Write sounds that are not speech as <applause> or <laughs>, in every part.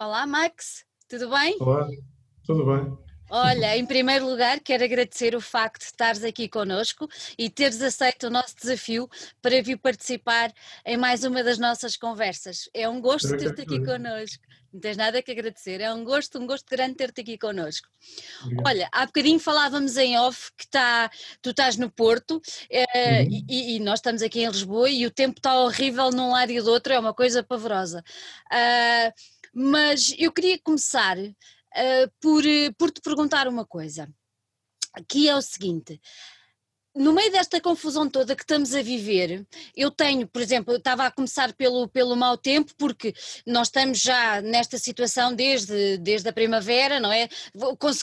Olá, Max, tudo bem? Olá, tudo bem? Olha, em primeiro lugar, quero agradecer o facto de estares aqui connosco e teres aceito o nosso desafio para vir participar em mais uma das nossas conversas. É um gosto ter-te aqui connosco. Não tens nada que agradecer, é um gosto, um gosto grande ter-te aqui connosco. Obrigado. Olha, há bocadinho falávamos em off que tá, tu estás no Porto eh, uhum. e, e, nós estamos aqui em Lisboa e o tempo está horrível num lado e do outro, é uma coisa pavorosa. Uh, mas eu queria começar uh, por, por te perguntar uma coisa, que é o seguinte no meio desta confusão toda que estamos a viver, eu tenho, por exemplo, eu estava a começar pelo, pelo mau tempo, porque nós estamos já nesta situação desde, desde a primavera, não é?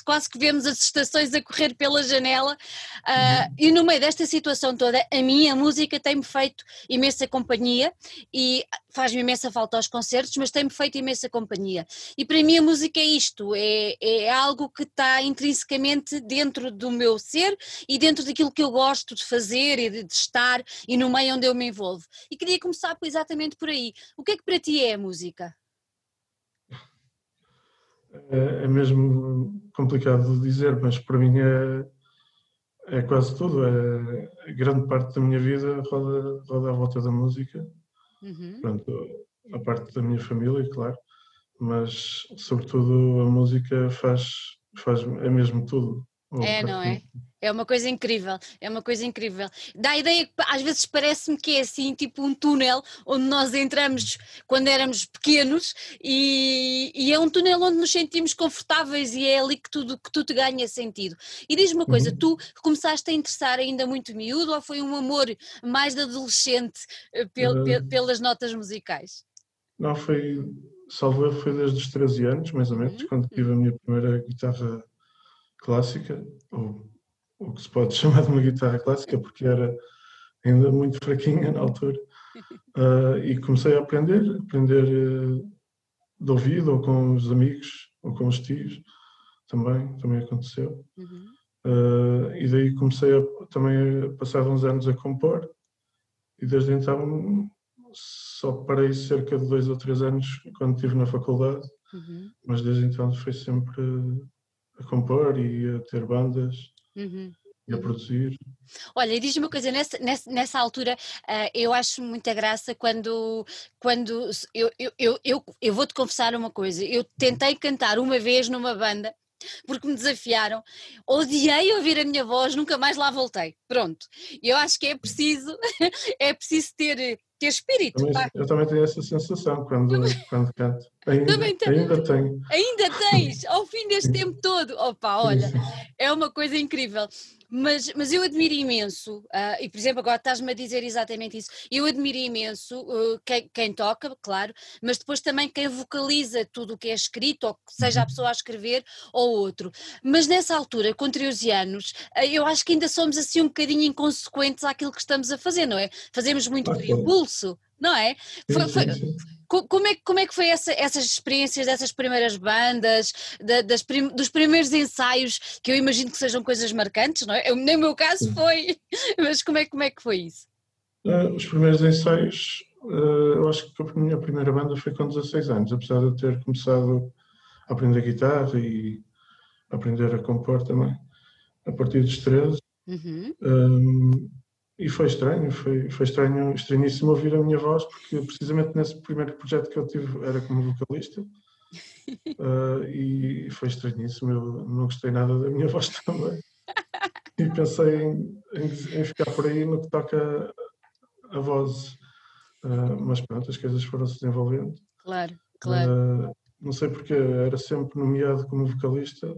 Quase que vemos as estações a correr pela janela, uh, e no meio desta situação toda, a minha música tem-me feito imensa companhia e faz-me imensa falta aos concertos, mas tem-me feito imensa companhia. E para mim a música é isto, é, é algo que está intrinsecamente dentro do meu ser e dentro daquilo que eu gosto de fazer e de, estar e no meio onde eu me envolvo. E queria começar exatamente por aí. O que é que para ti é a música? É, é mesmo complicado de dizer, mas para mim é, é quase tudo. É, grande parte da minha vida roda, roda à volta da música Uhum. Pronto, a parte da minha família, claro, mas sobretudo a música faz, faz é mesmo tudo. É, não é? É uma coisa incrível, é uma coisa incrível. Dá a ideia que às vezes parece-me que é assim, tipo um túnel onde nós entramos quando éramos pequenos e, e, é um túnel onde nos sentimos confortáveis e é ali que tudo, que tudo ganha sentido. E diz-me uma coisa, uhum. tu começaste a interessar ainda muito miúdo ou foi um amor mais de adolescente eh, pel, uh, pelas notas musicais? Não, foi, salvo foi desde os 13 anos, mais ou menos, uhum. quando tive a minha primeira guitarra clássica, ou o que se pode <laughs> chamar de uma guitarra clássica, porque era ainda muito fraquinha na altura. Uh, <laughs> e comecei a aprender, aprender uh, de ouvido, ou com os amigos, ou com os tios, também, também aconteceu. Uhum. Uh, e daí comecei a, também a passar uns anos a compor, e desde então só parei cerca de dois ou três anos quando estive na faculdade, uhum. mas desde então foi sempre a compor e a ter bandas uhum. e a uhum. produzir. Olha, e diz-me uma coisa, nessa, nessa, nessa altura uh, eu acho muita graça quando, quando eu, eu, eu, eu, eu vou-te confessar uma coisa, eu tentei cantar uma vez numa banda porque me desafiaram. Odiei ouvir a minha voz, nunca mais lá voltei. Pronto. Eu acho que é preciso, <laughs> é preciso ter ter espírito. Também, eu também tenho essa sensação quando, quando canto. Ainda, também ainda tenho. Ainda tens, ao fim deste tempo todo. Opa, olha, é uma coisa incrível. Mas, mas eu admiro imenso, uh, e por exemplo, agora estás-me a dizer exatamente isso. Eu admiro imenso uh, quem, quem, toca, claro, mas depois também quem vocaliza tudo o que é escrito, ou seja a uhum. pessoa a escrever ou outro. Mas nessa altura, com 13 anos, uh, eu acho que ainda somos assim um bocadinho inconsequentes àquilo que estamos a fazer, não é? Fazemos muito por impulso, não é? Foi, foi, como é, como é que foi essa, essas experiências dessas primeiras bandas, da, das prim, dos primeiros ensaios, que eu imagino que sejam coisas marcantes, não é? Eu, no meu caso foi, <laughs> mas como é, como é que foi isso? Uh, os primeiros ensaios, uh, eu acho que a minha primeira banda foi com 16 anos, apesar de eu ter começado a aprender guitarra e aprender a compor também, a partir dos 13. Uhum. Um, e foi estranho, foi, foi estranho, estranhíssimo ouvir a minha voz, porque precisamente nesse primeiro projeto que eu tive era como vocalista. Uh, <laughs> e foi estranhíssimo, eu não gostei nada da minha <laughs> voz também. E pensei em, em, em ficar por aí no que toca a voz. Uh, mas pronto, as coisas foram se desenvolvendo. Claro, claro. Uh, não sei porque era sempre nomeado como vocalista,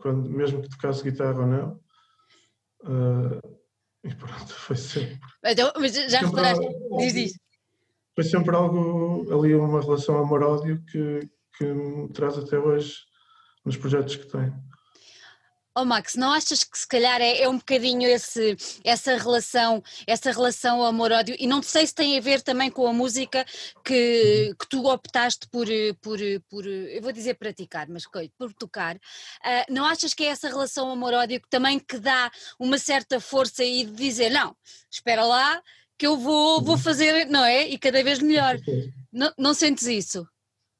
quando, mesmo que tocasse guitarra ou não. E pronto, <laughs> foi sempre. Então, mas já reparaste, diz, diz. Foi sempre algo, ali uma relação amor-ódio que, que me traz até hoje nos projetos que tenho. Oh Max, não achas que se calhar é, é um bocadinho esse, essa relação, essa relação amor-ódio, e não sei se tem a ver também com a música que, que tu optaste por, por, por, eu vou dizer praticar, mas por tocar, uh, não achas que é essa relação amor-ódio que também que dá uma certa força e de dizer, não, espera lá, que eu vou, vou uhum. fazer, não é? E cada vez melhor. Não, não sentes isso?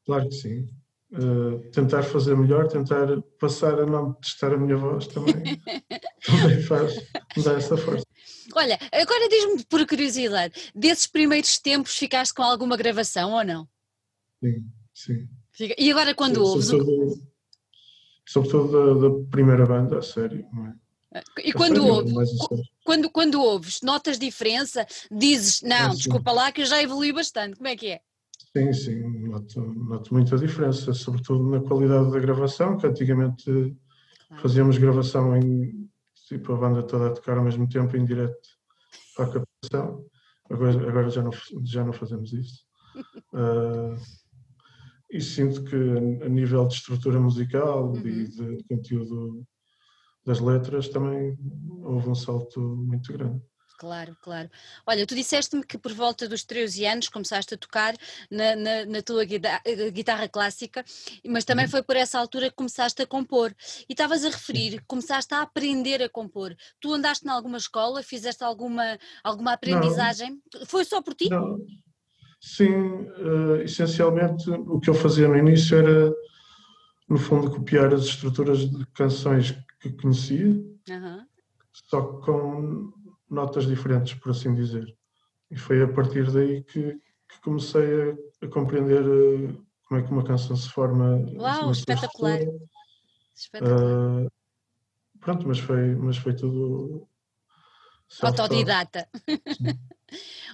Claro que sim. Uh, tentar fazer melhor, tentar passar a não testar a minha voz também, <laughs> também faz, me dá essa força. Olha, agora diz-me por curiosidade, desses primeiros tempos ficaste com alguma gravação ou não? Sim, sim. E agora quando ouves? Sobretudo, sobretudo da, da, primeira banda, a sério, não é? E quando ouves, quando, quando ouves, notas diferença? Dizes, não, é, desculpa lá que eu já evolui bastante, como é que é? Sim, sim, noto, noto muita diferença, sobretudo na qualidade da gravação, que antigamente claro. fazíamos gravação em tipo a banda toda a tocar ao mesmo tempo em direto para a captação. Agora, agora já, não, já não fazemos isso. Uh, <laughs> e sinto que a nível de estrutura musical uhum. e de conteúdo das letras também houve um salto muito grande. Claro, claro. Olha, tu disseste-me que por volta dos 13 anos começaste a tocar na, na, na tua guitarra, eh, guitarra, clássica, mas também uhum. foi por essa altura que começaste a compor. E estavas a referir, começaste a aprender a compor. Tu andaste em alguma escola, fizeste alguma, alguma aprendizagem? Não. Foi só por ti? Não. Sim, uh, essencialmente o que eu fazia no início era, no fundo, copiar as estruturas de canções que conhecia, uhum. só com notas diferentes, por assim dizer. E foi a partir daí que, que comecei a, a, compreender uh, como é que uma canção se forma. Uau, espetacular! espetacular. Uh, pronto, mas foi, mas foi tudo. Autodidata. <laughs>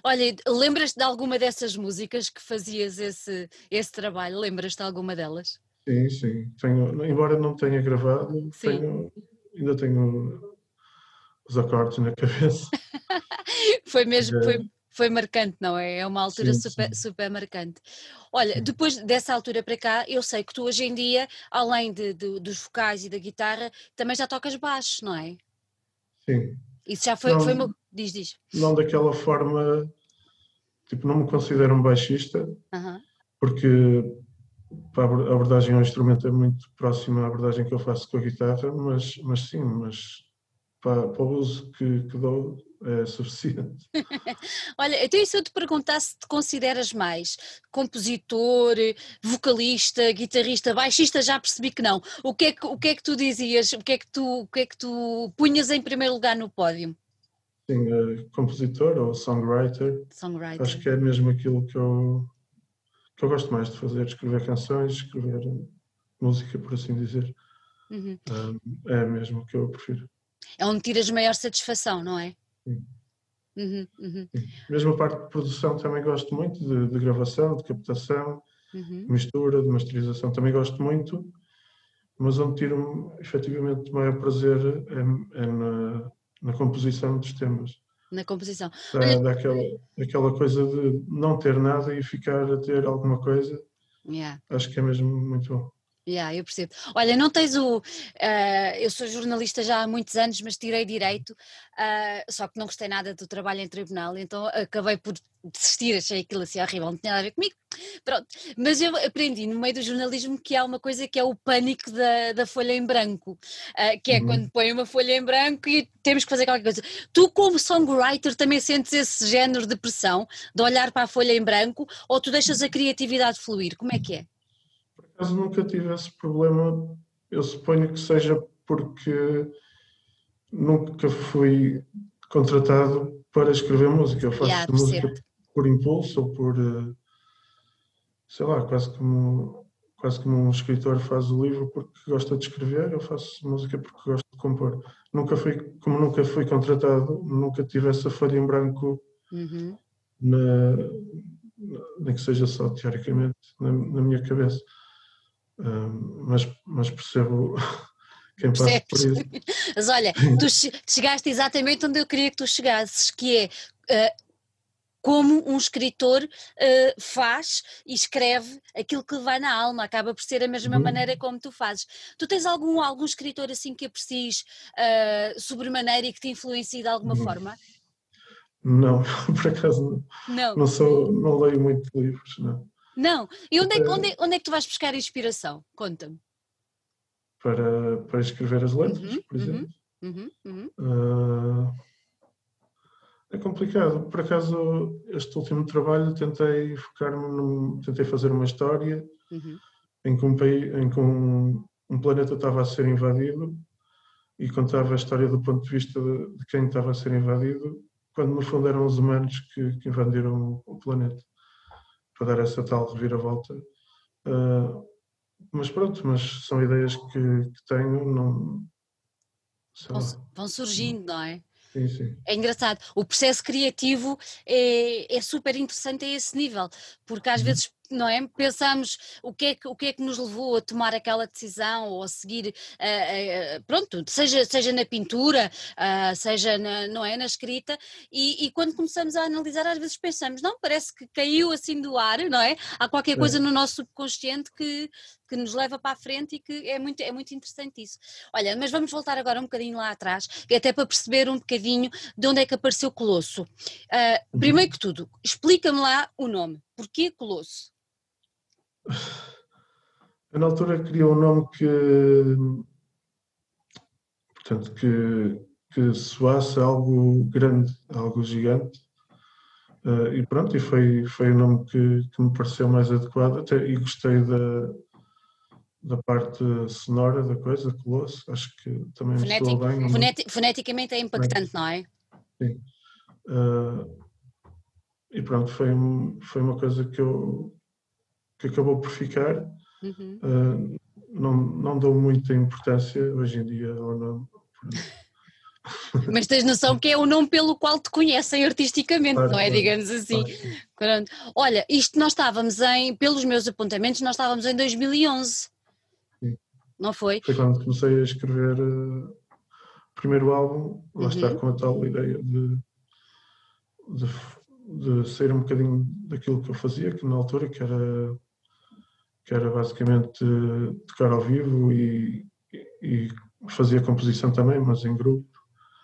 Olha, lembras-te de alguma dessas músicas que fazias esse, esse trabalho? Lembras-te de alguma delas? Sim, sim. Tenho, embora não tenha gravado, tenho, ainda tenho os acordes na cabeça. <laughs> foi mesmo, é. foi, foi marcante, não é? É uma altura sim, super, sim. super marcante. Olha, depois dessa altura para cá, eu sei que tu hoje em dia, além de, de, dos vocais e da guitarra, também já tocas baixo, não é? Sim. Isso já foi, não, foi uma... Diz, diz. Não daquela forma, tipo, não me considero um baixista, uh -huh. porque a abordagem ao instrumento é muito próxima à abordagem que eu faço com a guitarra, mas, mas sim, mas para, para o uso que, que dou é suficiente. <laughs> Olha, então e se eu te perguntasse se te consideras mais compositor, vocalista, guitarrista, baixista, já percebi que não. O que é que, o que, é que tu dizias, o que é que tu, o que é que tu punhas em primeiro lugar no pódio? Sim, uh, compositor ou songwriter. Songwriter. Acho que é mesmo aquilo que eu, que eu gosto mais de fazer, escrever canções, escrever música, por assim dizer. Uhum. é mesmo o que eu prefiro é onde tiras maior satisfação, não é? Sim. Uhum, uhum. Mesmo a parte de produção também gosto muito, de, de gravação, de captação, uhum. de mistura, de masterização, também gosto muito, mas onde tiro efetivamente maior prazer é, é na, na, composição dos temas. Na composição. Dá, Olha... dá aquela, aquela coisa de não ter nada e ficar a ter alguma coisa. Yeah. Acho que é mesmo muito bom. Yeah, eu percebo. Olha, não tens o. Uh, eu sou jornalista já há muitos anos, mas tirei direito, uh, só que não gostei nada do trabalho em tribunal, então acabei por desistir, achei aquilo assim horrível, não tinha nada a ver comigo. Pronto, mas eu aprendi no meio do jornalismo que há uma coisa que é o pânico da, da folha em branco, uh, que é uhum. quando põe uma folha em branco e temos que fazer qualquer coisa. Tu, como songwriter, também sentes esse género de pressão de olhar para a folha em branco ou tu deixas a criatividade fluir? Como é que é? Acaso nunca tive esse problema. Eu suponho que seja porque nunca fui contratado para escrever música. Eu faço yeah, música por impulso ou por, eh, sei lá, quase como, quase como um escritor faz o livro porque gosta de escrever, eu faço música porque gosto de compor. Nunca fui, como nunca fui contratado, nunca tive essa folha em branco uhum. na, nem que seja só teoricamente na, na minha cabeça mas, mas percebo <laughs> quem passa por isso. <laughs> Mas olha, tu chegaste exatamente onde eu queria que tu chegasses, que é uh, como um escritor uh, faz e escreve aquilo que vai na alma, acaba por ser a mesma uhum. maneira como tu fazes. Tu tens algum, algum escritor assim que aprecies uh, sobremaneira e que te influencie de alguma uhum. forma? Não, <laughs> por acaso não. Não. Não, sou, não leio muito livros, não. Não. E onde é, onde, é, onde é que tu vais buscar inspiração? Conta-me. Para, para escrever as letras, uhum, por exemplo. Uhum, uhum. Uh, é complicado. Por acaso, este último trabalho tentei focar-me, tentei fazer uma história, uhum. em que um, país, em que um, um planeta estava a ser invadido e contava a história do ponto de vista de, de quem estava a ser invadido, quando no fundo eram os humanos que, que invadiram o planeta, para dar essa tal reviravolta. Uh, mas pronto, mas são ideias que, que tenho, não. Vão, vão, surgindo, não é? Sim, sim. É engraçado. O processo criativo é, é super interessante a esse nível, porque às uhum. vezes não é? Pensamos o que é que, o que é que nos levou a tomar aquela decisão ou a seguir, uh, uh, pronto, seja, seja na pintura, uh, seja na, não é, na escrita, e, e, quando começamos a analisar, às vezes pensamos, não, parece que caiu assim do ar, não é? Há qualquer coisa no nosso subconsciente que, que nos leva para a frente e que é muito, é muito interessante isso. Olha, mas vamos voltar agora um bocadinho lá atrás, até para perceber um bocadinho de onde é que apareceu Colosso. Uh, primeiro que tudo, explica-me lá o nome. Porquê Colosso? Eu na altura queria um nome que portanto que, que soasse algo grande, algo gigante. Uh, e pronto, e foi, foi o nome que, que me pareceu mais adequado até, e gostei da, da parte sonora da coisa, Colosso, acho que também Fonétic, soa bem. Foneti, foneticamente é impactante, não é? Sim. Uh, e pronto, foi, foi uma coisa que eu, que acabou por ficar. Uhum. Uh, não, não dou muita importância hoje em dia ao nome. <laughs> Mas tens noção que é o nome pelo qual te conhecem artisticamente, claro, não é? Claro, Digamos assim. Claro. Olha, isto nós estávamos em, pelos meus apontamentos, nós estávamos em 2011. Sim. Não foi? Foi quando comecei a escrever uh, o primeiro álbum, lá uhum. está com a tal ideia de, de, de sair um bocadinho daquilo que eu fazia, que na altura que era que era basicamente tocar ao vivo e, e fazia composição também, mas em grupo.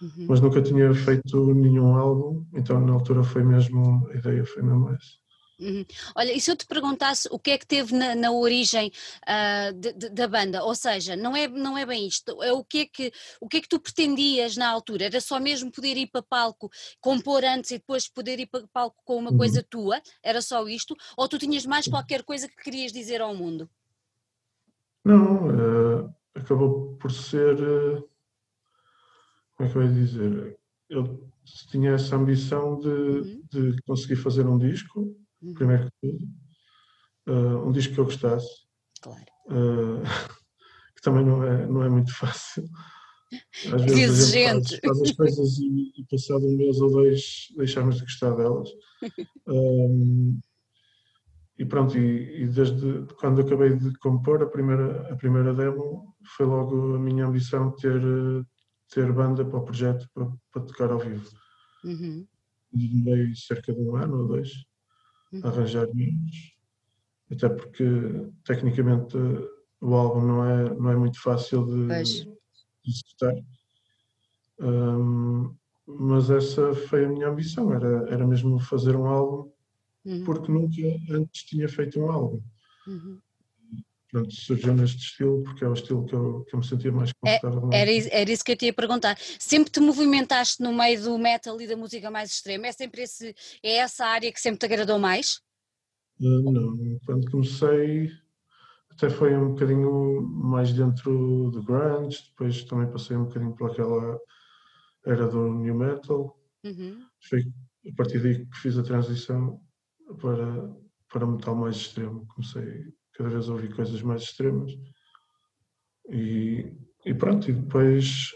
Uhum. Mas nunca tinha feito nenhum álbum, então na altura foi mesmo, a ideia foi mesmo essa. Uhum. Olha, e se eu te perguntasse o que é que teve na, na origem uh, de, de, da banda, ou seja, não é, não é bem isto, é o que é que, o que é que tu pretendias na altura? Era só mesmo poder ir para palco, compor antes e depois poder ir para palco com uma uhum. coisa tua? Era só isto? Ou tu tinhas mais qualquer coisa que querias dizer ao mundo? Não, uh, acabou por ser. Uh, como é que eu ia dizer? Eu tinha essa ambição de, uhum. de conseguir fazer um disco Uhum. primeiro que tudo. Uh, um disco que eu gostasse. Claro. Uh, <laughs> que também não é, não é muito fácil. Às vezes a gente faz, faz, as coisas e, e passado um mês ou dois deixamos de gostar delas. <laughs> Um, e pronto, e, e, desde quando acabei de compor a primeira, a primeira demo, foi logo a minha ambição ter, ter banda para o projeto para, para tocar ao vivo. Uhum. Demorei cerca de um ano ou dois uhum. arranjar menos, até porque tecnicamente o álbum não é, não é muito fácil de, executar. Um, mas essa foi a minha ambição, era, era mesmo fazer um álbum, uhum. porque nunca antes tinha feito um álbum. Uhum. Pronto, surgiu neste estilo porque é o estilo que eu, que eu me sentia mais é, confortável. É, era, era isso que eu te ia perguntar. Sempre te movimentaste no meio do metal e da música mais extrema? É sempre esse, é essa área que sempre te agradou mais? Uh, não, quando comecei até foi um bocadinho mais dentro do grunge, depois também passei um bocadinho por aquela era do new metal. Uhum. Foi a partir daí que fiz a transição para, para metal mais extremo. Comecei cada vez ouvi coisas mais extremas. E, e pronto, e depois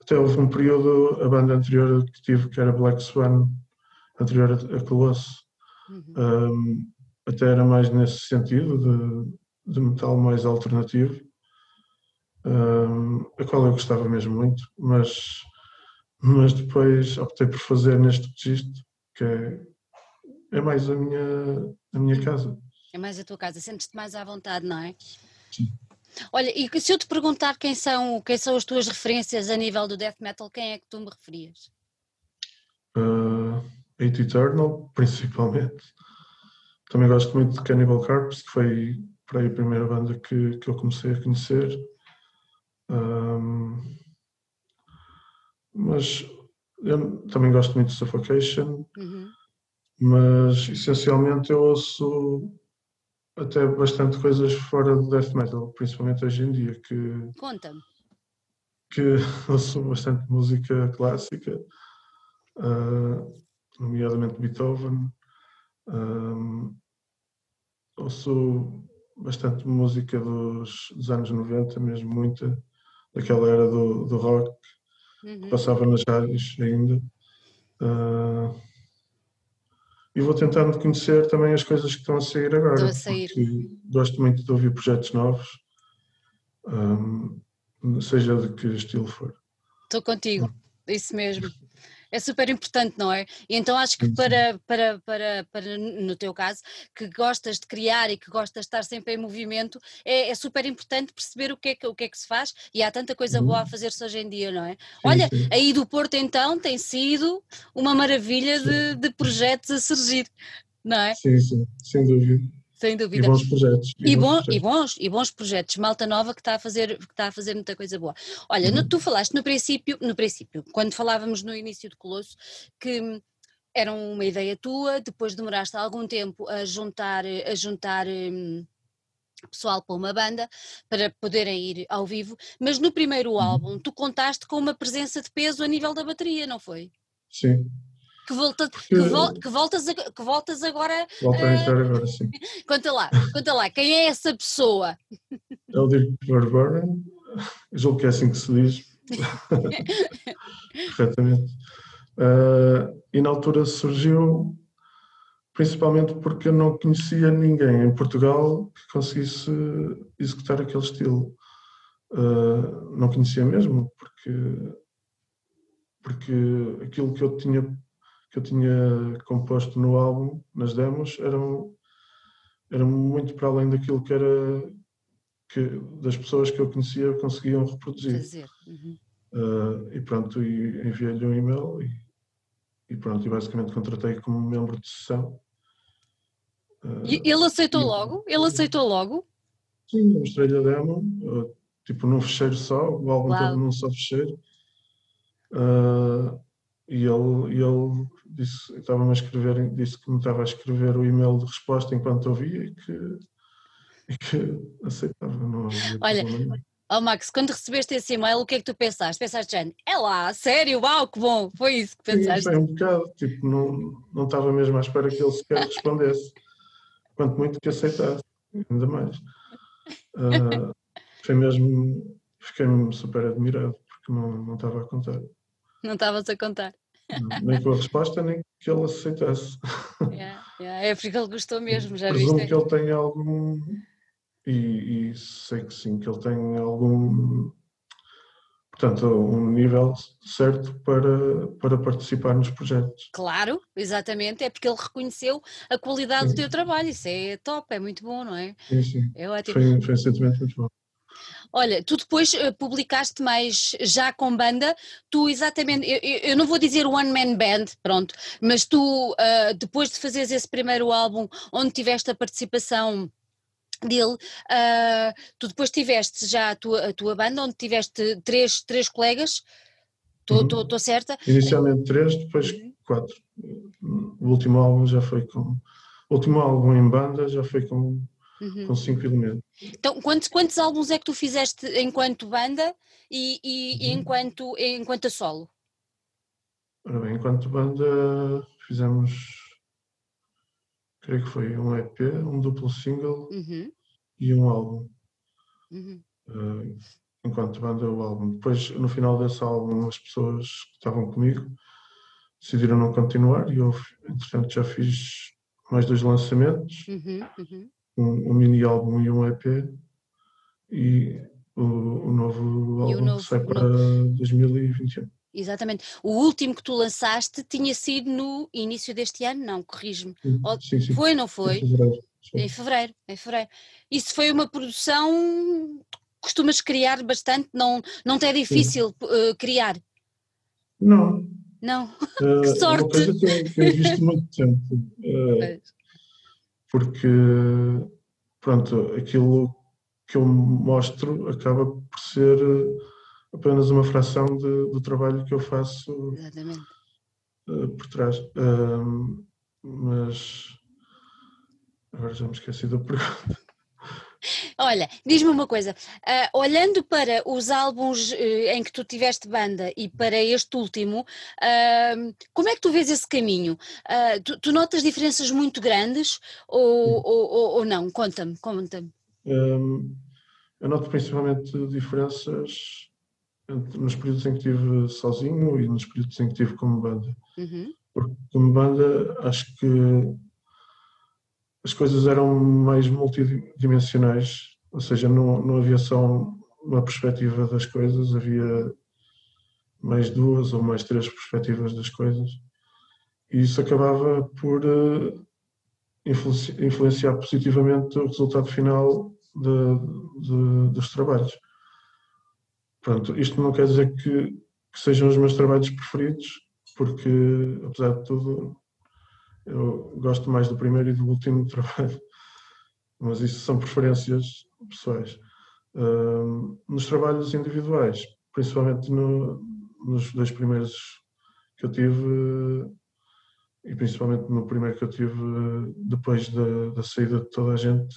até houve um período, a banda anterior que tive, que era Black Swan, anterior a, Colosso, uhum. um, até era mais nesse sentido, de, de metal mais alternativo, um, a qual eu gostava mesmo muito, mas, mas depois optei por fazer neste registro, que é, é mais a minha, a minha casa. É mais a tua casa, sentes-te mais à vontade, não é? Sim. Olha, e se eu te perguntar quem são, quem são as tuas referências a nível do death metal, quem é que tu me referias? Uh, Eight Eternal, principalmente. Também gosto muito de Cannibal Corpse, que foi para a primeira banda que, que eu comecei a conhecer. Um, mas eu também gosto muito de Suffocation, uhum. mas essencialmente eu ouço até bastante coisas fora do death metal, principalmente hoje em dia, que... Conta-me. Que <laughs> ouço bastante música clássica, uh, nomeadamente Beethoven, um, ouço bastante música dos, dos, anos 90, mesmo muita, daquela era do, do rock, uhum. que passava nas rádios ainda. Uh, e vou tentando conhecer também as coisas que estão a sair agora. Estão a sair. Gosto muito de ouvir projetos novos, um, seja de que estilo for. Estou contigo, isso mesmo é super importante, não é? E então acho que para, para, para, para, no teu caso, que gostas de criar e que gostas de estar sempre em movimento, é, é super importante perceber o que, é que, o que é que se faz e há tanta coisa boa a uhum. fazer-se hoje em dia, não é? Olha, aí do Porto então tem sido uma maravilha de, de projetos a surgir, não é? Sim, sim, sem dúvida. Sem dúvida. E bons projetos. E, e, bons, bons, projetos. e, bons, e bons projetos. Malta nova que está a fazer, que está a fazer muita coisa boa. Olha, uhum. no, tu falaste no princípio, no princípio, quando falávamos no início do Colosso, que era uma ideia tua, depois demoraste algum tempo a juntar, a juntar hum, pessoal para uma banda para poderem ir ao vivo, mas no primeiro uhum. álbum tu contaste com uma presença de peso a nível da bateria, não foi? Sim, que, volta, que, vol, que, voltas, a, que voltas agora. Volta a entrar agora, sim. <laughs> Conta lá, conta lá, quem é essa pessoa? É o Dirk Verburen, julgo que é assim que se diz. <laughs> Perfeitamente. Uh, e na altura surgiu principalmente porque eu não conhecia ninguém em Portugal que conseguisse executar aquele estilo. Uh, não conhecia mesmo, porque, porque aquilo que eu tinha que eu tinha composto no álbum, nas demos, eram, eram muito para além daquilo que era que das pessoas que eu conhecia conseguiam reproduzir. Uhum. Uh, e pronto, e enviei-lhe um e-mail e, e, pronto, e basicamente contratei como membro de sessão. Uh, e ele aceitou e, logo? Ele aceitou logo? Sim, mostrei-lhe a demo, uh, tipo num fecheiro só, o álbum Uau. todo num só fecheiro. Uh, e ele, ele disse, estava a escrever, disse que me estava a escrever o e-mail de resposta enquanto ouvia e que, e que aceitava. Não Olha, oh Max, quando recebeste esse e-mail, o que é que tu pensaste? Pensaste, Jane, é lá, sério, uau, que bom, foi isso que pensaste? Sim, foi um bocado, tipo, não, não estava mesmo à espera que ele sequer respondesse, quanto muito que aceitasse, ainda mais. Uh, <laughs> foi mesmo, fiquei-me super admirado, porque não, não estava a contar. Não estavas a contar. Nem com a resposta, nem que ele aceitasse. Yeah, yeah. É porque ele gostou mesmo, já Presumo viste? que ele tem algum. E, e, sei que sim, que ele tem algum. Portanto, um nível certo para, para participar nos projetos. Claro, exatamente, é porque ele reconheceu a qualidade sim. do teu trabalho, isso é top, é muito bom, não é? Sim, sim. É ótimo. Foi, foi um sentimento muito bom. Olha, tu depois uh, publicaste mais já com banda, tu exatamente, eu, eu, não vou dizer one man band, pronto, mas tu uh, depois de fazeres esse primeiro álbum onde tiveste a participação dele, uh, tu depois tiveste já a tua, a tua banda onde tiveste três, três colegas, estou uhum. certa? Inicialmente três, depois uhum. quatro. O último álbum já foi com, o último álbum em banda já foi com uhum. com cinco elementos. Então, quantos, quantos álbuns é que tu fizeste enquanto banda e, e, uhum. enquanto, enquanto a solo? Ora bem, enquanto banda fizemos, creio que foi um EP, um duplo single uhum. e um álbum. Uhum. Uh, enquanto banda, o álbum. Depois, no final desse álbum, as pessoas que estavam comigo decidiram não continuar e eu, entretanto, já fiz mais dois lançamentos. Uhum, uhum um, um mini álbum e um EP e o, o novo álbum o novo, que sai para novo. 2021. Exatamente. O último que tu lançaste tinha sido no início deste ano, não, corrijo-me. Foi, não foi? Em fevereiro. Em fevereiro, em fevereiro. Isso foi uma produção costumas criar bastante, não, não te é difícil uh, criar? Não. Não? Uh, <laughs> que sorte! É uma coisa que eu, que eu visto muito tempo. Uh, porque pronto, aquilo que eu mostro acaba por ser apenas uma fração de, do trabalho que eu faço uh, por trás. Uh, mas Agora já me esqueci da <laughs> pergunta. Olha, diz-me uma coisa, uh, olhando para os álbuns uh, em que tu tiveste banda e para este último, uh, como é que tu vês esse caminho? Tu, tu, notas diferenças muito grandes ou, ou, ou, ou não? Conta-me, conta-me. Um, eu noto principalmente diferenças entre, nos períodos em que estive sozinho e nos períodos em que estive como banda. Uhum. Porque como banda acho que as coisas eram mais multidimensionais, ou seja, não, não havia só uma perspectiva das coisas, havia mais duas ou mais três perspectivas das coisas. E isso acabava por uh, influenciar positivamente o resultado final de, de, dos trabalhos. Pronto, isto não quer dizer que, que sejam os meus trabalhos preferidos, porque, apesar de tudo, eu gosto mais do primeiro e do último <laughs> trabalho, mas isso são preferências pessoais. Uh, nos trabalhos individuais, principalmente no, nos dois primeiros que eu tive, e principalmente no primeiro que eu tive depois da, da saída de toda a gente,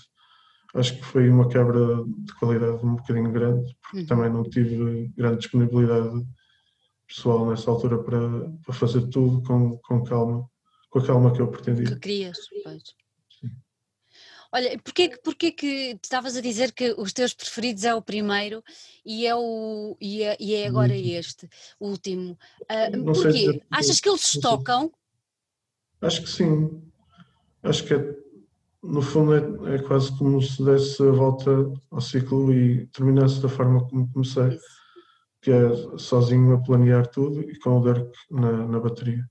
acho que foi uma quebra de qualidade um bocadinho grande, porque uhum. também não tive grande disponibilidade pessoal nessa altura para, para fazer tudo com, com calma com a calma que eu pretendia. Que querias, pois. Olha, porquê, porquê que estavas a dizer que os teus preferidos é o primeiro e é, o, e é, e é agora este, o último? Uh, porquê? Achas que eles se tocam? Acho que sim. Acho que é, no fundo é, é, quase como se desse a volta ao ciclo e terminasse da forma como comecei, Isso. que é sozinho a planear tudo e com o Dirk na, na bateria.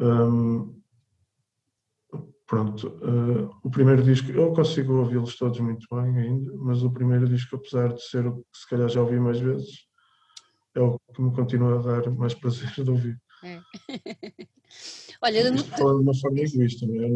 Um, pronto, uh, o primeiro disco, eu consigo ouvi-los todos muito bem ainda, mas o primeiro disco, apesar de ser o que se calhar já ouvi mais vezes, é o que me continua a dar mais prazer de ouvir. É. <laughs> Olha, falando de uma forma egoísta, não é?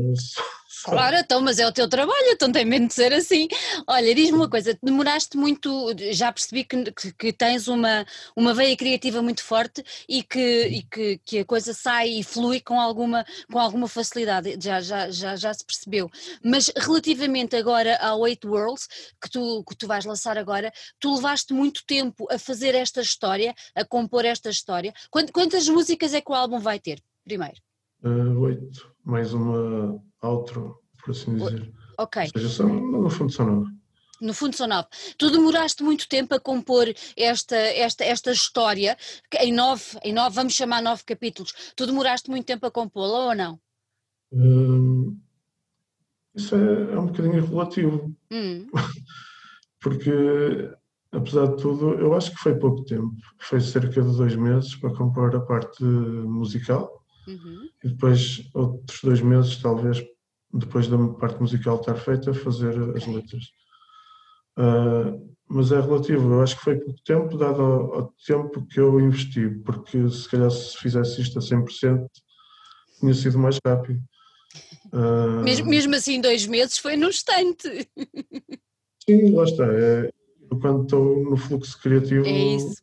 Claro, então, mas é o teu trabalho, então tem medo de ser assim. Olha, diz-me uma coisa, demoraste muito, já percebi que, que, que, tens uma, uma veia criativa muito forte e, que, e que, que a coisa sai e flui com alguma, com alguma facilidade, já, já, já, já se percebeu. Mas relativamente agora ao Eight Worlds, que tu, que tu vais lançar agora, tu levaste muito tempo a fazer esta história, a compor esta história. Quantas músicas é que o álbum vai ter, primeiro? Uh, oito, mais uma outro, por assim dizer. Ok. Ou seja, são, no fundo são nove. No fundo são nove. Tu demoraste muito tempo a compor esta, esta, esta história, em nove, em nove, vamos chamar nove capítulos. Tu demoraste muito tempo a compô-la ou não? Hum, isso é, é, um bocadinho relativo. Hum. <laughs> Porque, apesar de tudo, eu acho que foi pouco tempo. Foi cerca de dois meses para compor a parte musical. Uhum. E depois outros dois meses, talvez, depois da parte musical estar feita, fazer as letras. Uh, mas é relativo, eu acho que foi pouco tempo, dado ao, ao, tempo que eu investi, porque se calhar se fizesse isto a 100%, tinha sido mais rápido. Uh, mesmo, mesmo assim, dois meses foi no instante. Sim, lá está. É, quando estou no fluxo criativo, é isso.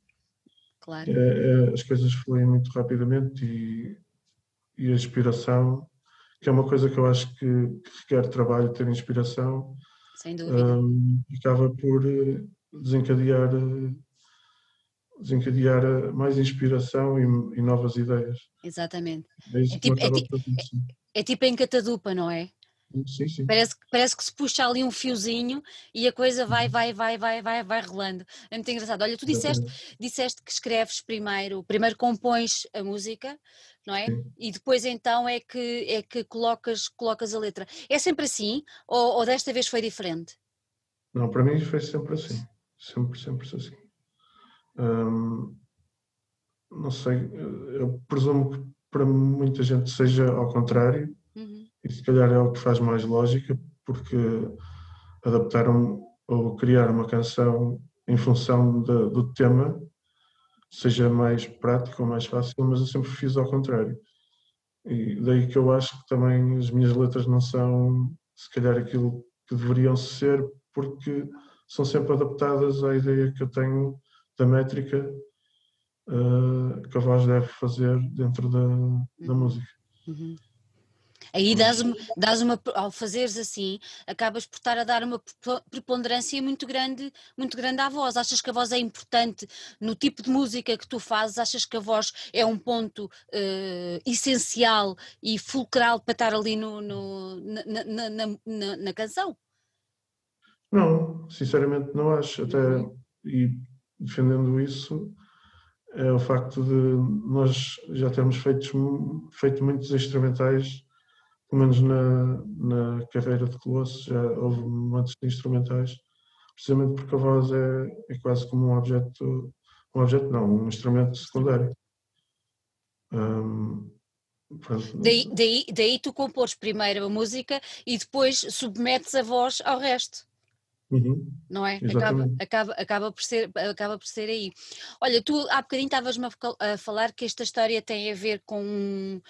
Claro. É, é, as coisas fluem muito rapidamente e, e a inspiração que é uma coisa que eu acho que, que requer trabalho, ter inspiração. Sem dúvida. Um, acaba por eh, desencadear, eh, desencadear eh, mais inspiração e, e novas ideias. Exatamente. É, é tipo, é, tipo, é, é tipo em catadupa, não é? Sim, sim. Parece, parece que se puxa ali um fiozinho e a coisa vai, uhum. vai, vai, vai, vai, vai rolando. É muito engraçado. Olha, tu disseste, disseste que escreves primeiro, primeiro compões a música, não é? Sim. E depois então é que, é que colocas, colocas a letra. É sempre assim ou, ou desta vez foi diferente? Não, para mim foi sempre assim. Sempre, sempre assim. Hum, não sei, eu presumo que para muita gente seja ao contrário. E se calhar é o que faz mais lógica, porque adaptaram ou criar uma canção em função de, do tema seja mais prático ou mais fácil, mas eu sempre fiz ao contrário. E daí que eu acho que também as minhas letras não são, se calhar, aquilo que deveriam ser, porque são sempre adaptadas à ideia que eu tenho da métrica uh, que a voz deve fazer dentro da, da uhum. música. Uhum. Aí dás uma, dás uma, ao fazeres assim, acabas por estar a dar uma preponderância muito grande, muito grande à voz. Achas que a voz é importante no tipo de música que tu fazes? Achas que a voz é um ponto uh, essencial e fulcral para estar ali no, no na, na, na, na, canção? Não, sinceramente não acho. Até, e defendendo isso, é o facto de nós já termos feito, feito muitos instrumentais, pelo menos na, na carreira de Colosso, já houve muitos instrumentais, precisamente porque a voz é, é quase como um objeto, um objeto não, um instrumento secundário. Um, daí, daí, daí tu compores primeiro a música e depois submetes a voz ao resto. Uhum. Não é? Acaba, acaba, acaba, por ser, acaba por ser aí. Olha, tu há bocadinho estavas-me a, falar que esta história tem a ver com,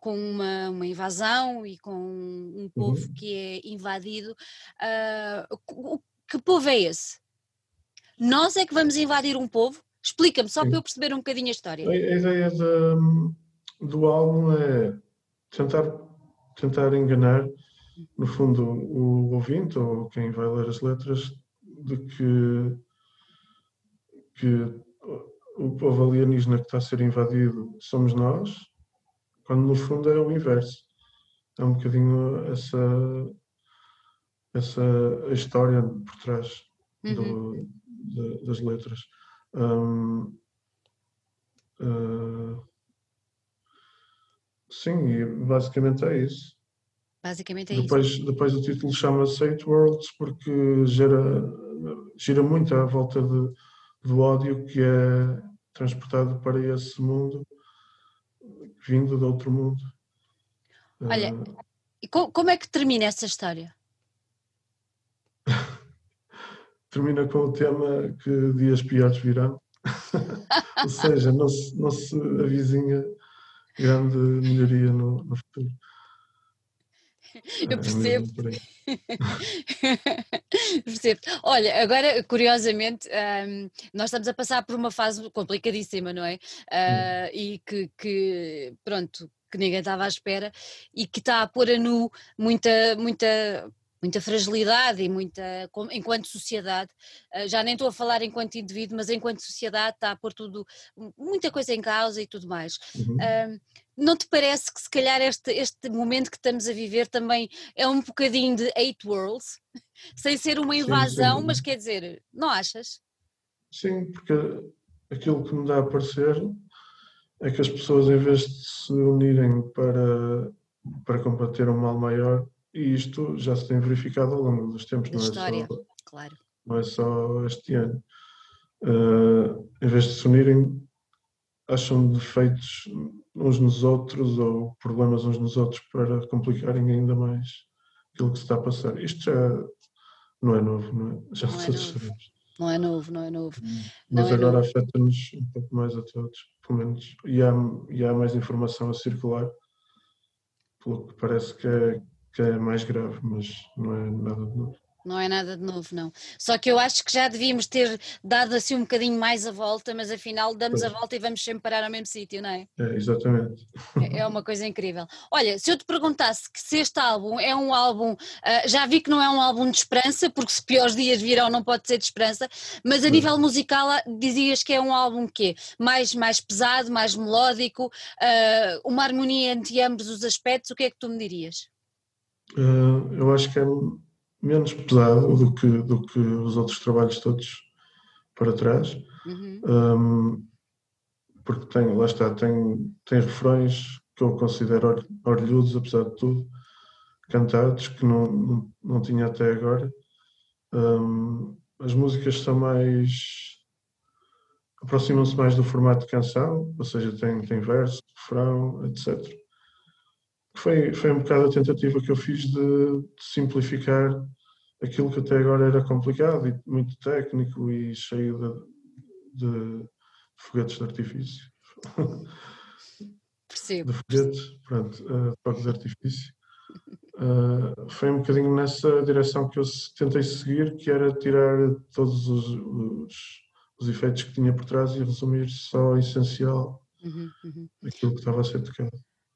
com uma, uma invasão e com um povo uhum. que é invadido. Uh, que povo é esse? Nós é que vamos invadir um povo? Explica-me, só para eu perceber um bocadinho a história. A, a ideia de, do álbum é tentar, tentar enganar no fundo, o ouvinte ou quem vai ler as letras de que, que o povo alienígena que está a ser invadido somos nós, quando no fundo é o inverso. É um bocadinho essa, essa história por trás uhum. do, de, das letras. Um, uh, sim, e basicamente é isso. Basicamente é depois, isso. Depois o título chama-se Eight Worlds porque gera, gira muito à volta de, do ódio que é transportado para esse mundo, vindo de outro mundo. Olha, uh, e como é que termina essa história? <laughs> termina com o tema que dias piores virão. <laughs> Ou seja, não se, não se avizinha grande melhoria no, no futuro. <laughs> Eu percebo. <laughs> percebo. Olha, agora, curiosamente, um, nós estamos a passar por uma fase complicadíssima, não é? Uh, e que, que, pronto, que ninguém estava à espera e que está a pôr a nu muita, muita muita fragilidade e muita, enquanto sociedade, ah, já nem estou a falar enquanto indivíduo, mas enquanto sociedade está a pôr tudo, muita coisa em causa e tudo mais. Uhum. Uh, não te parece que se calhar este, este momento que estamos a viver também é um bocadinho de eight worlds, <laughs> sem ser uma invasão, sim. mas quer dizer, não achas? Sim, porque aquilo que me dá a parecer é que as pessoas em vez de se unirem para, para combater um mal maior, e isto já se tem verificado ao longo dos tempos, não é, história, só, claro. não é só este ano. Uh, em vez de se unirem, acham defeitos uns nos outros ou problemas uns nos outros para complicarem ainda mais aquilo que se está a passar. Isto já não é novo, não é? Já não é todos sabemos. Não é novo, não é novo. Hum. Mas não é agora é afeta-nos um pouco mais a todos, pelo menos. E há, e há mais informação a circular, pelo que parece que é, que é mais grave, mas não é nada de novo. Não é nada de novo, não. Só que eu acho que já devíamos ter dado assim um bocadinho mais a volta, mas afinal damos a volta e vamos sempre parar ao mesmo sítio, não é? É, exatamente. É, é uma coisa incrível. Olha, se eu te perguntasse que se este álbum é um álbum, uh, já vi que não é um álbum de esperança, porque se piores dias virão não pode ser de esperança, mas a nível musical ah, dizias que é um álbum que mais, mais pesado, mais melódico, uh, uma harmonia entre ambos os aspectos, o que é que tu me dirias? Uh, eu acho que é menos pesado do que, do que os outros trabalhos todos para trás. Uhum. Um, porque tem, lá está, tem, tem refrões que eu considero orlhudos, apesar de tudo, cantados, que não, não, não tinha até agora. Um, as músicas são mais. aproximam-se mais do formato de canção, ou seja, tem, tem verso, refrão, etc foi, foi um bocado a tentativa que eu fiz de, de, simplificar aquilo que até agora era complicado e muito técnico e cheio de, de foguetes de artifício. Percebo. De foguetes, pronto, uh, fogos de artifício. Uh, foi um bocadinho nessa direção que eu tentei seguir, que era tirar todos os, os, os efeitos que tinha por trás e resumir só o essencial uhum, uhum. aquilo que estava a ser tocado.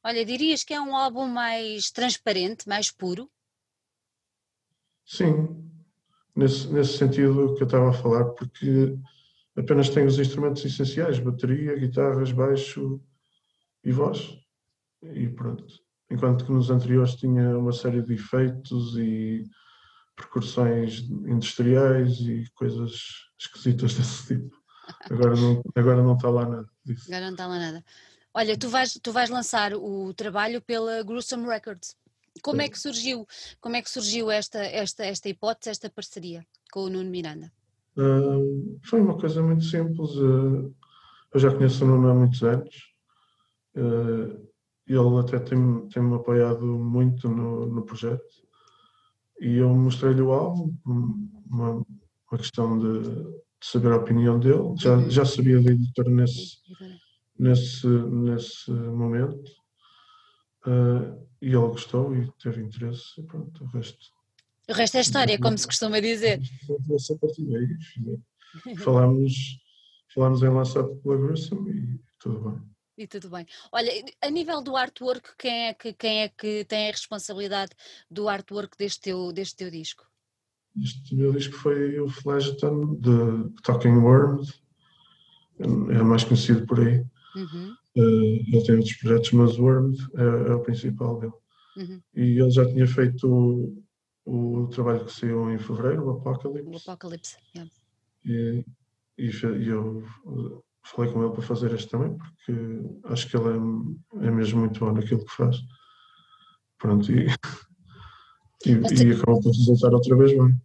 Olha, dirias que é um álbum mais transparente, mais puro? Sim, nesse, nesse sentido que eu estava a falar, porque apenas tem os instrumentos essenciais, bateria, guitarras, baixo e voz. E pronto. Enquanto que nos anteriores tinha uma série de efeitos e percussões industriais e coisas esquisitas <laughs> desse tipo. Agora não, agora não está lá nada disso. Agora não está lá nada. Olha, tu vais, tu vais lançar o trabalho pela Gruesome Records. Como é que surgiu, como é que surgiu esta, esta, esta hipótese, esta parceria com o Nuno Miranda? Uh, foi uma coisa muito simples. Uh, eu já conheço o Nuno há muitos anos. Uh, ele até tem-me tem apoiado muito no, no projeto. E eu mostrei-lhe o álbum, uma, uma questão de, de, saber a opinião dele. Já, uhum. já sabia da editora nesse, nesse, nesse momento. Uh, e ele gostou e teve interesse, e pronto, o resto. O resto é história, como se costuma dizer. Essa falámos, falámos em lançar pela Gruesome e tudo bem. E tudo bem. Olha, a nível do artwork, quem é que, quem é que tem a responsabilidade do artwork deste teu, deste teu disco? Este meu disco foi o Flashton de Talking Worms, é mais conhecido por aí. Uhum. Uh, ele tem outros projetos, mas Worms é, é o principal dele. Uhum. E ele já tinha feito o, o trabalho que saiu em fevereiro, o Apocalypse. O Apocalypse, yeah. e, e, e eu falei com ele para fazer este também, porque acho que ele é, é mesmo muito bom naquilo que faz. Pronto, e, <laughs> e, e acabou por resultar outra vez bem.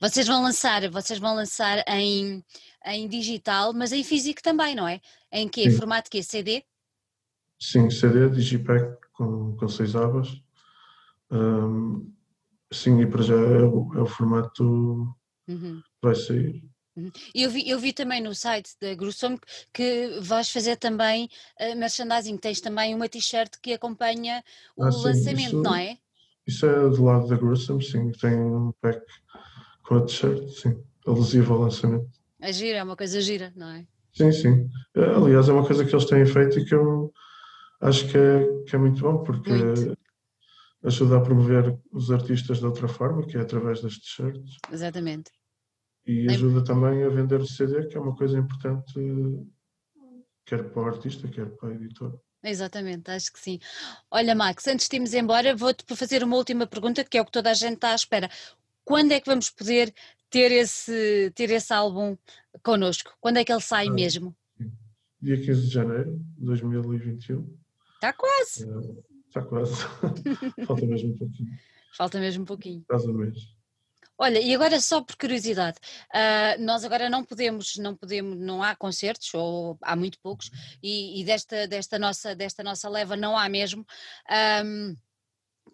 Vocês vão lançar, vocês vão lançar em, em digital, mas em físico também, não é? Em que? Sim. Formato que CD? Sim, CD, Digipack com, com seis abas. Um, sim, e para já é o, é o formato uhum. que vai sair. Uhum. Eu vi, eu vi também no site da Grossom que vais fazer também uh, merchandising, tens também uma t-shirt que acompanha o ah, sim, lançamento, isso, não é? Isso é do lado da Grossom, sim, tem um pack com a t-shirt, sim, alusivo ao lançamento. É gira, é uma coisa gira, não é? Sim, sim. Eh, aliás, é uma coisa que eles têm feito e que eu acho que é, que é muito bom, porque muito. ajuda a promover os artistas de outra forma, que é através das t-shirts. Exatamente. E ajuda é... também a vender o CD, que é uma coisa importante, quer para o artista, quer para a editora. Exatamente, acho que sim. Olha, Max, antes de irmos embora, vou-te fazer uma última pergunta, que é o que toda a gente está à espera. Quando é que vamos poder ter esse, ter esse álbum connosco? Quando é que ele sai ah, mesmo? Dia 15 de janeiro de 2021. Está quase. Está é, quase. <laughs> Falta mesmo um pouquinho. Falta mesmo um pouquinho. Quase um mês. Olha, e agora só por curiosidade, uh, nós agora não podemos, não podemos, não há concertos, ou há muito poucos, e, e desta, desta, nossa, desta nossa leva não há mesmo. Um,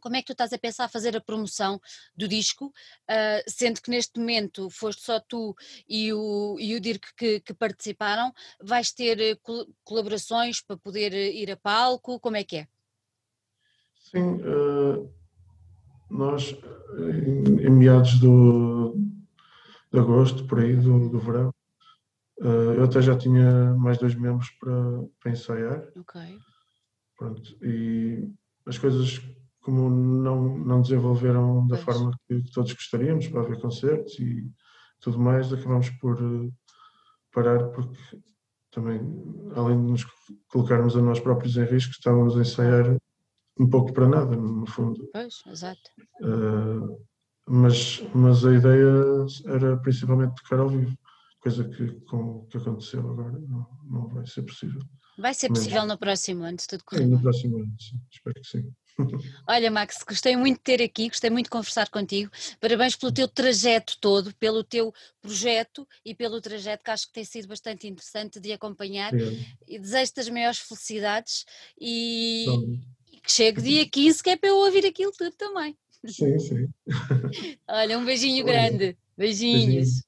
como é que tu estás a pensar fazer a promoção do disco, uh, sendo que neste momento foste só tu e o, e o Dirk que, que participaram, vais ter eh, colaborações para poder eh, ir a palco, como é que é? Sim, uh, nós em, em meados do, de agosto, por aí, do, do verão, uh, eu até já tinha mais dois membros para, para ensaiar. Ok. Pronto, e as coisas como não, não desenvolveram da forma que todos gostaríamos para haver concertos e tudo mais, acabamos por uh, parar porque também, além de nos colocarmos a nós próprios em risco, estávamos a ensaiar um pouco para nada, no fundo. Pois, exato. Uh, mas, mas a ideia era principalmente tocar ao vivo, coisa que com o que aconteceu agora não, não vai ser possível. Vai ser possível mas, no próximo ano, se tudo correr No próximo ano, sim, espero que sim. Olha, Max, gostei muito de ter aqui, gostei muito de conversar contigo. Parabéns pelo teu trajeto todo, pelo teu projeto e pelo trajeto que acho que tem sido bastante interessante de acompanhar. E desejo-te as maiores felicidades e, e, que chegue dia 15, que é para eu ouvir aquilo tudo também. Sim, sim. <laughs> Olha, um beijinho grande. Beijinhos.